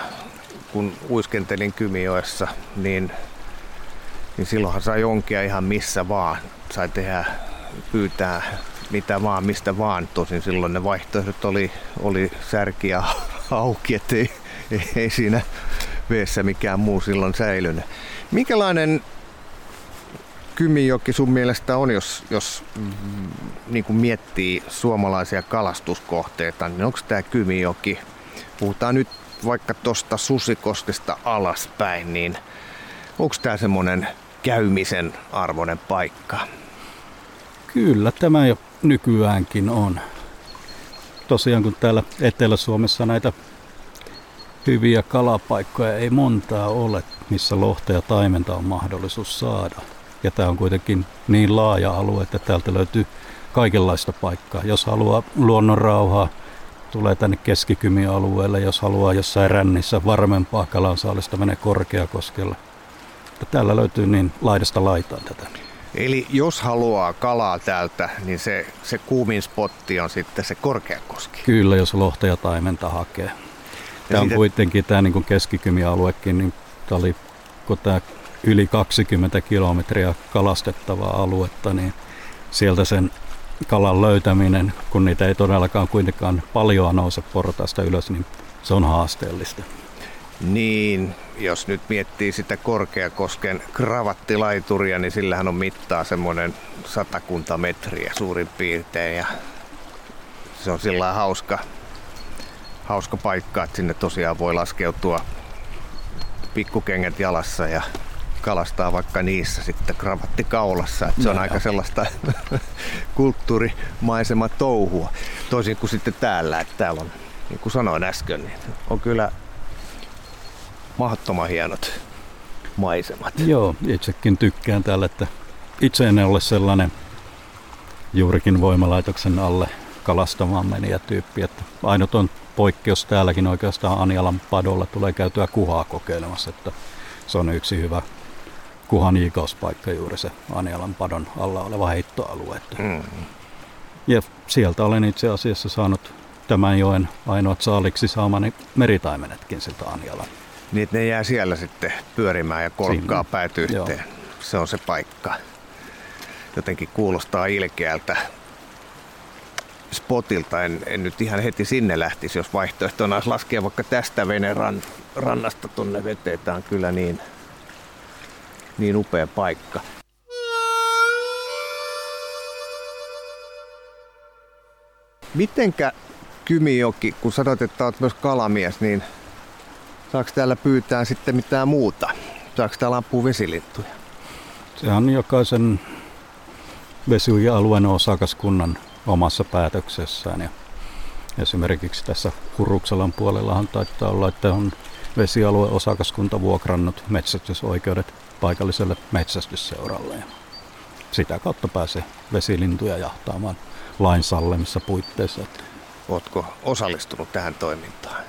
kun uiskentelin Kymijoessa, niin, niin silloinhan sai onkia ihan missä vaan. Sai tehdä, pyytää mitä vaan, mistä vaan. Tosin silloin ne vaihtoehdot oli, oli särkiä auki, ettei ei, ei siinä veessä mikään muu silloin säilynyt. Minkälainen Kymijoki sun mielestä on, jos, jos mm, niin kuin miettii suomalaisia kalastuskohteita, niin onko tämä Kymijoki, puhutaan nyt vaikka tuosta Susikoskesta alaspäin, niin onko tämä semmoinen käymisen arvoinen paikka? Kyllä, tämä jo nykyäänkin on. Tosiaan kun täällä Etelä-Suomessa näitä hyviä kalapaikkoja ei montaa ole, missä lohta ja taimenta on mahdollisuus saada. Ja tämä on kuitenkin niin laaja alue, että täältä löytyy kaikenlaista paikkaa. Jos haluaa luonnon rauhaa, tulee tänne keskikymialueelle. Jos haluaa jossain rännissä varmempaa kalansaalista, menee Korkeakoskelle. Täällä löytyy niin laidasta laitaan tätä. Eli jos haluaa kalaa täältä, niin se, se kuumin spotti on sitten se Korkeakoski. Kyllä, jos lohta ja taimenta hakee. Tämä on siitä... kuitenkin tämä niin keskikymialuekin, niin tämä oli, kun tämä yli 20 kilometriä kalastettavaa aluetta, niin sieltä sen kalan löytäminen, kun niitä ei todellakaan kuitenkaan paljon nouse portaasta ylös, niin se on haasteellista. Niin, jos nyt miettii sitä Korkeakosken kravattilaituria, niin sillähän on mittaa semmoinen satakunta metriä suurin piirtein ja se on sillä hauska, hauska paikka, että sinne tosiaan voi laskeutua pikkukengät jalassa ja kalastaa vaikka niissä sitten kravatti kaulassa. Että se on no, aika sellaista kulttuurimaisema touhua. Toisin kuin sitten täällä, että täällä on, niin kuin sanoin äsken, niin on kyllä mahdottoman hienot maisemat. Joo, itsekin tykkään täällä, että itse en ole sellainen juurikin voimalaitoksen alle kalastamaan meniä tyyppi, että ainut on poikkeus täälläkin oikeastaan Anialan padolla tulee käytyä kuhaa kokeilemassa, että se on yksi hyvä kuhan iikauspaikka juuri se Anialan padon alla oleva heittoalue. Mm. Ja sieltä olen itse asiassa saanut tämän joen ainoat saaliksi saamani meritaimenetkin siltä Anialan. Niin, ne jää siellä sitten pyörimään ja kolkkaa päät yhteen. Joo. Se on se paikka. Jotenkin kuulostaa ilkeältä spotilta. En, en nyt ihan heti sinne lähtisi, jos vaihtoehtona olisi laskea vaikka tästä veneen ran, rannasta tuonne veteen. Tämä on kyllä niin, niin upea paikka. Mitenkä Kymijoki, kun sanoit, että olet myös kalamies, niin saako täällä pyytää sitten mitään muuta? Saako täällä ampua vesilintuja? Se on jokaisen vesialueen osakaskunnan omassa päätöksessään. Ja esimerkiksi tässä Kuruksalan puolellahan taitaa olla, että on vesialue osakaskunta vuokrannut metsästysoikeudet paikalliselle metsästysseuralle. Ja sitä kautta pääsee vesilintuja jahtaamaan lain sallemissa puitteissa. Oletko osallistunut tähän toimintaan?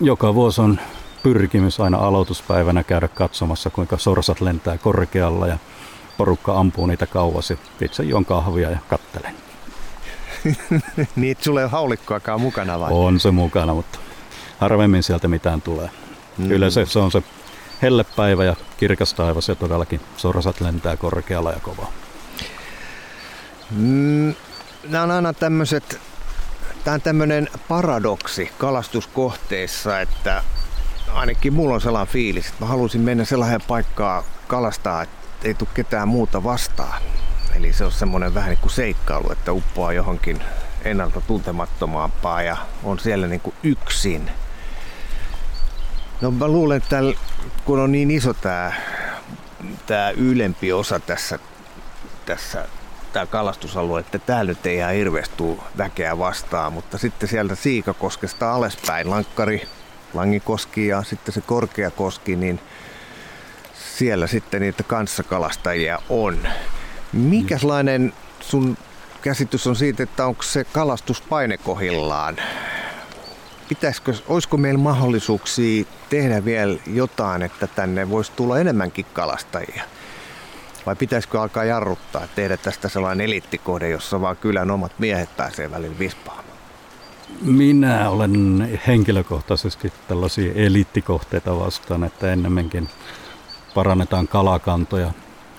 Joka vuosi on pyrkimys aina aloituspäivänä käydä katsomassa, kuinka sorsat lentää korkealla ja porukka ampuu niitä kauas. Itse juon kahvia ja kattelen. niin, että sulla ei ole haulikkoakaan mukana vai? On se mukana, mutta harvemmin sieltä mitään tulee. Mm. Yleensä se on se hellepäivä ja kirkas taivas ja todellakin sorsat lentää korkealla ja kovaa. Mm, nämä on aina tämmöiset, tämä on tämmöinen paradoksi kalastuskohteissa, että ainakin mulla on sellainen fiilis, että mä haluaisin mennä sellainen paikkaan kalastaa, että ei tule ketään muuta vastaan. Eli se on semmoinen vähän niin kuin seikkailu, että uppoaa johonkin ennalta tuntemattomampaa ja on siellä niin kuin yksin. No mä luulen, että tällä, kun on niin iso tämä, tämä ylempi osa tässä, tässä tämä kalastusalue, että täällä nyt ei ihan hirveästi väkeä vastaan, mutta sitten sieltä Siikakoskesta alaspäin, Lankkari, Langikoski ja sitten se Korkeakoski, niin siellä sitten niitä kanssakalastajia on. Mikäslainen sun käsitys on siitä, että onko se kalastuspaine kohillaan? Pitäisikö, olisiko meillä mahdollisuuksia tehdä vielä jotain, että tänne voisi tulla enemmänkin kalastajia? Vai pitäisikö alkaa jarruttaa, tehdä tästä sellainen eliittikohde, jossa vaan kylän omat miehet pääsee välillä vispaamaan? Minä olen henkilökohtaisesti tällaisia eliittikohteita vastaan, että ennemminkin parannetaan kalakantoja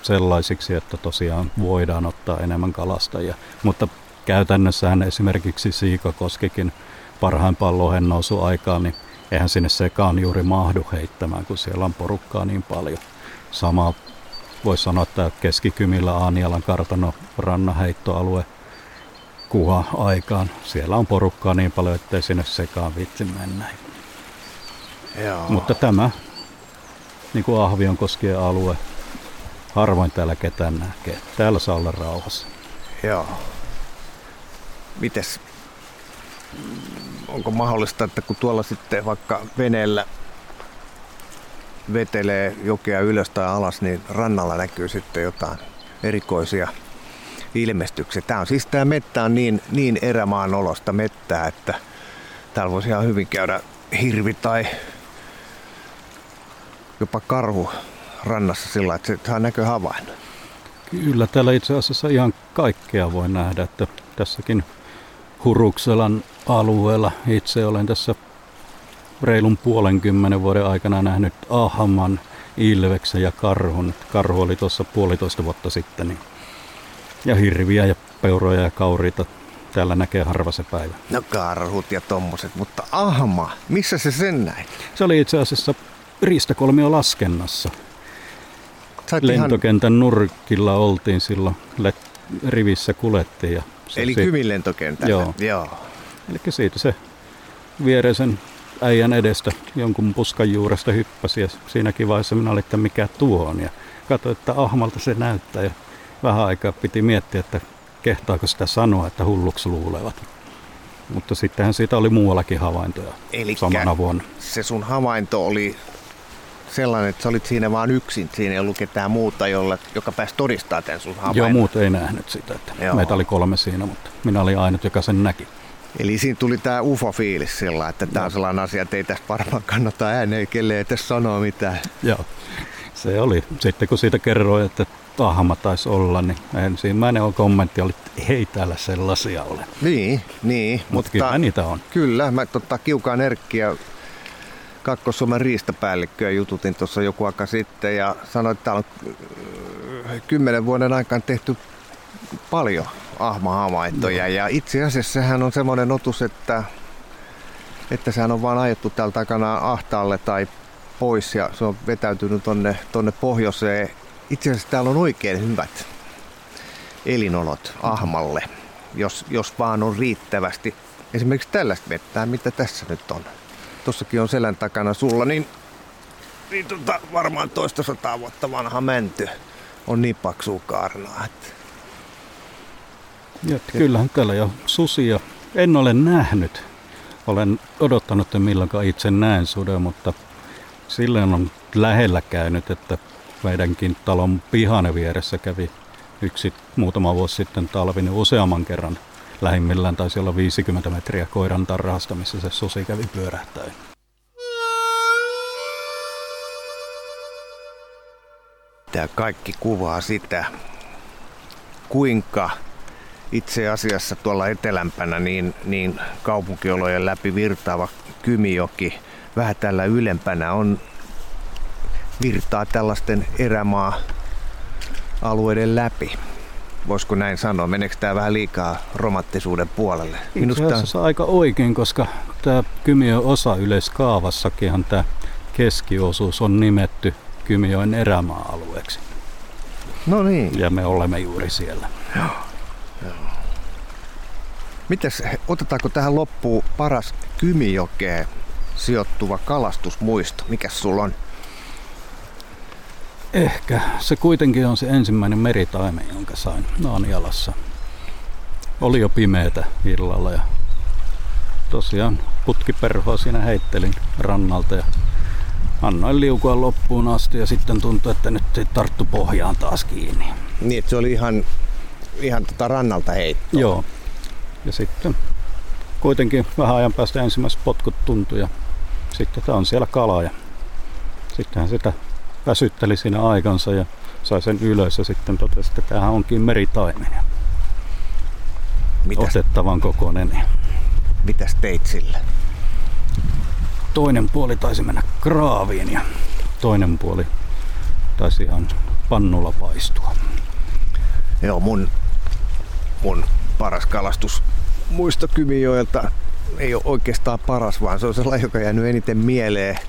sellaisiksi, että tosiaan voidaan ottaa enemmän kalastajia. Mutta käytännössähän esimerkiksi Siikakoskikin parhaimpaan lohen nousu aikaan, niin eihän sinne sekaan juuri mahdu heittämään, kun siellä on porukkaa niin paljon. Sama voisi sanoa, että Keskikymillä Aanialan kartano rannaheittoalue kuha aikaan. Siellä on porukkaa niin paljon, ettei sinne sekaan viitsi mennä. Joo. Mutta tämä, niin kuin Ahvion koskien alue, harvoin täällä ketään näkee. Täällä saa olla rauhassa. Joo. Mites, onko mahdollista, että kun tuolla sitten vaikka veneellä vetelee jokea ylös tai alas, niin rannalla näkyy sitten jotain erikoisia ilmestyksiä. Tämä on siis tämä mettä on niin, niin erämaan olosta mettää, että täällä voisi ihan hyvin käydä hirvi tai jopa karhu rannassa sillä että se saa näköhavainnon. Kyllä, täällä itse asiassa ihan kaikkea voi nähdä, että tässäkin Hurukselan alueella itse olen tässä reilun puolenkymmenen vuoden aikana nähnyt ahman, ilveksen ja karhun. Karhu oli tuossa puolitoista vuotta sitten. Niin. Ja hirviä ja peuroja ja kauriita. Täällä näkee harva se päivä. No karhut ja tommoset, mutta ahma, missä se sen näin? Se oli itse asiassa riistakolmio laskennassa. Sait Lentokentän ihan... nurkilla oltiin silloin, rivissä kulettiin. Ja se Eli Kymin lentokentällä? Joo. Joo. Eli siitä se viereisen äijän edestä jonkun puskan juuresta hyppäsi ja siinäkin vaiheessa minä olin, että mikä tuo on. Ja katsoin, että ahmalta se näyttää ja vähän aikaa piti miettiä, että kehtaako sitä sanoa, että hulluksi luulevat. Mutta sittenhän siitä oli muuallakin havaintoja Elikkä samana vuonna. se sun havainto oli sellainen, että sä olit siinä vaan yksin, siinä ei ollut ketään muuta, jolla, joka pääsi todistamaan tämän sun havainnon. Joo, muut ei nähnyt sitä. Että meitä oli kolme siinä, mutta minä olin ainut, joka sen näki. Eli siinä tuli tämä UFO-fiilis sillä, että tämä on sellainen asia, että ei tästä varmaan kannata ääneen, kelle ei tässä sanoa mitään. Joo, se oli. Sitten kun siitä kerroin, että ahma taisi olla, niin ensimmäinen on kommentti oli, että ei täällä sellaisia ole. Niin, niin. Mut mutta kyllä niitä on. Kyllä, mä tota, kiukaan Erkkiä Kakkosuomen riistapäällikköä jututin tuossa joku aika sitten ja sanoin, että täällä on äh, kymmenen vuoden aikana tehty paljon ahma-havaintoja. No. Ja itse asiassa sehän on semmoinen otus, että, että sehän on vaan ajettu täällä takana ahtaalle tai pois ja se on vetäytynyt tonne, tonne pohjoiseen. Itse asiassa täällä on oikein hyvät elinolot ahmalle, jos, jos vaan on riittävästi esimerkiksi tällaista vettää, mitä tässä nyt on. Tossakin on selän takana sulla, niin, niin tota, varmaan toista sataa vuotta vanha mänty on niin paksua kaarnaa. Että... Ja, kyllähän täällä jo susia en ole nähnyt. Olen odottanut, että milloinkaan itse näen suden, mutta silloin on lähellä käynyt, että meidänkin talon pihan vieressä kävi yksi muutama vuosi sitten talvinen useamman kerran. Lähimmillään taisi olla 50 metriä koiran tarhasta, missä se susi kävi pyörähtäen. Tämä kaikki kuvaa sitä, kuinka itse asiassa tuolla etelämpänä niin, niin kaupunkiolojen läpi virtaava Kymijoki vähän tällä ylempänä on virtaa tällaisten erämaa-alueiden läpi. Voisiko näin sanoa? Meneekö tämä vähän liikaa romanttisuuden puolelle? Minusta Itse asiassa aika oikein, koska tämä Kymiön osa yleiskaavassakin tämä keskiosuus on nimetty Kymijoen erämaa-alueeksi. No niin. Ja me olemme juuri siellä. Joo. Mites, otetaanko tähän loppuun paras Kymijokeen sijoittuva kalastusmuisto? Mikäs sulla on? Ehkä. Se kuitenkin on se ensimmäinen meritaime, jonka sain jalassa. Oli jo pimeätä illalla ja tosiaan putkiperhoa siinä heittelin rannalta ja annoin liukua loppuun asti ja sitten tuntui, että nyt ei tarttu pohjaan taas kiinni. Niin, että se oli ihan, ihan tota rannalta heitto. Joo. Ja sitten kuitenkin vähän ajan päästä ensimmäiset potkut tuntui ja sitten tämä on siellä kala ja sittenhän sitä väsytteli siinä aikansa ja sai sen ylös ja sitten totesi, että tämähän onkin meritaimen. Mitäs, otettavan kokoinen. Mitäs teit sille? Toinen puoli taisi mennä kraaviin ja toinen puoli taisi ihan pannulla paistua. Joo, mun, mun paras kalastus muisto Kymijoelta ei ole oikeastaan paras, vaan se on sellainen, joka jäänyt eniten mieleen.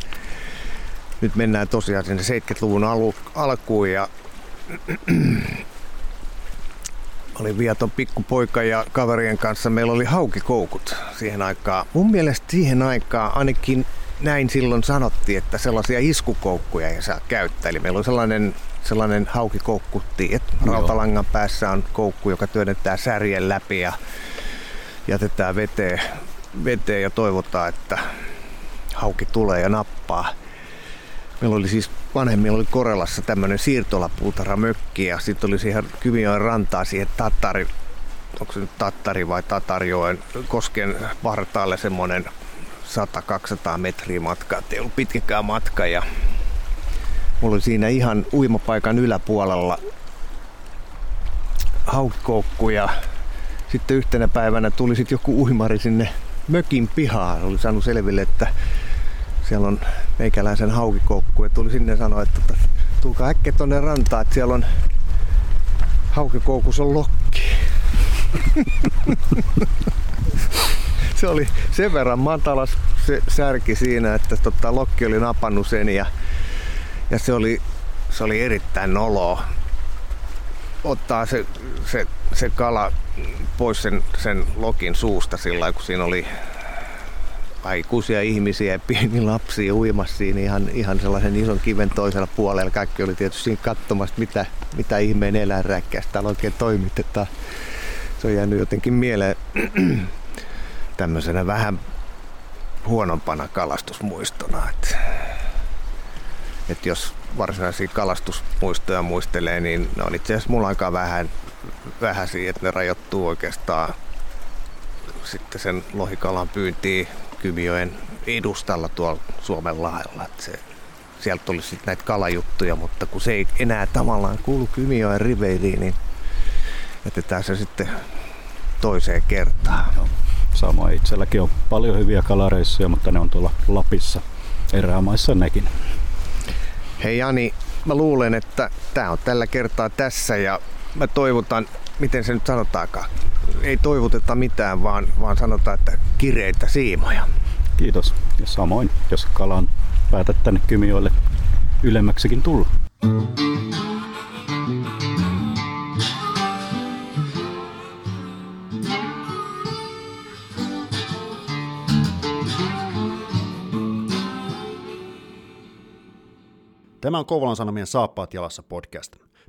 Nyt mennään tosiaan sinne 70-luvun alu, alkuun ja olin viaton pikkupoika ja kaverien kanssa meillä oli haukikoukut siihen aikaan. Mun mielestä siihen aikaan ainakin näin silloin sanottiin, että sellaisia iskukoukkuja ei saa käyttää. Eli meillä oli sellainen, sellainen haukikoukku, että rautalangan päässä on koukku, joka työnnetään särjen läpi ja jätetään veteen, veteen ja toivotaan, että hauki tulee ja nappaa. Meillä oli siis vanhemmilla oli Korelassa tämmöinen siirtolapuutarhamökki ja sitten oli siihen Kymijoen rantaa siihen Tattari, onko se nyt Tattari vai Tatarjoen kosken vartaalle semmoinen 100-200 metriä matkaa, ei ollut pitkäkään matka ja mulla oli siinä ihan uimapaikan yläpuolella haukkoukku ja sitten yhtenä päivänä tuli sitten joku uimari sinne mökin pihaan. Oli saanut selville, että siellä on meikäläisen haukikoukku ja tuli sinne sanoa, että tota, tulkaa äkkiä tonne rantaan, että siellä on haukikoukussa on lokki. se oli sen verran matalas se särki siinä, että tota, lokki oli napannut sen ja, ja se, oli, se oli erittäin noloa ottaa se, se, se kala pois sen, sen lokin suusta sillä kun siinä oli aikuisia ihmisiä ja pieni lapsi uimassa siinä ihan, ihan sellaisen ison kiven toisella puolella. Kaikki oli tietysti siinä katsomassa, mitä, mitä ihmeen eläinräkkäistä täällä oikein toimitetaan. Se on jäänyt jotenkin mieleen tämmöisenä vähän huonompana kalastusmuistona. Että että jos varsinaisia kalastusmuistoja muistelee, niin ne on itse asiassa mulla aika vähän, vähäisiä, että ne rajoittuu oikeastaan sitten sen lohikalan pyyntiin Kymijoen edustalla tuolla Suomen laella. Että se, sieltä tuli sitten näitä kalajuttuja, mutta kun se ei enää tavallaan kuulu Kymijoen riveiliin, niin jätetään se sitten toiseen kertaan. Samoin itselläkin on paljon hyviä kalareissuja, mutta ne on tuolla Lapissa erämaissa nekin. Hei Jani, mä luulen, että tämä on tällä kertaa tässä ja mä toivotan, miten se nyt sanotaankaan, ei toivoteta mitään, vaan, vaan sanotaan, että kireitä siimoja. Kiitos. Ja samoin, jos kalan päätät tänne Kymioille ylemmäksikin tulla. Tämä on Kouvolan Sanomien Saappaat jalassa podcast.